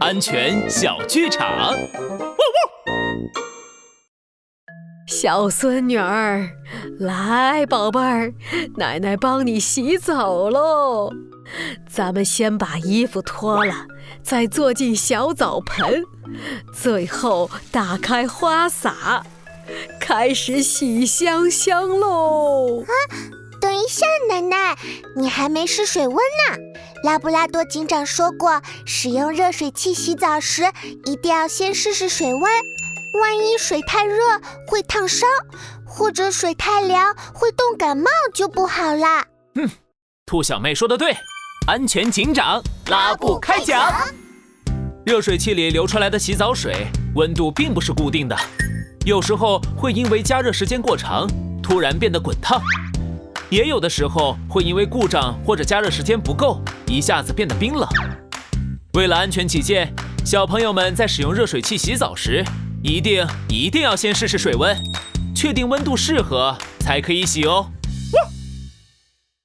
安全小剧场。小孙女儿，来，宝贝儿，奶奶帮你洗澡喽。咱们先把衣服脱了，再坐进小澡盆，最后打开花洒，开始洗香香喽。啊，等一下，奶奶，你还没试水温呢。拉布拉多警长说过，使用热水器洗澡时，一定要先试试水温。万一水太热会烫伤，或者水太凉会冻感冒，就不好啦。嗯，兔小妹说的对，安全警长拉布开讲。热水器里流出来的洗澡水温度并不是固定的，有时候会因为加热时间过长，突然变得滚烫；也有的时候会因为故障或者加热时间不够，一下子变得冰冷。为了安全起见，小朋友们在使用热水器洗澡时。一定一定要先试试水温，确定温度适合才可以洗哦。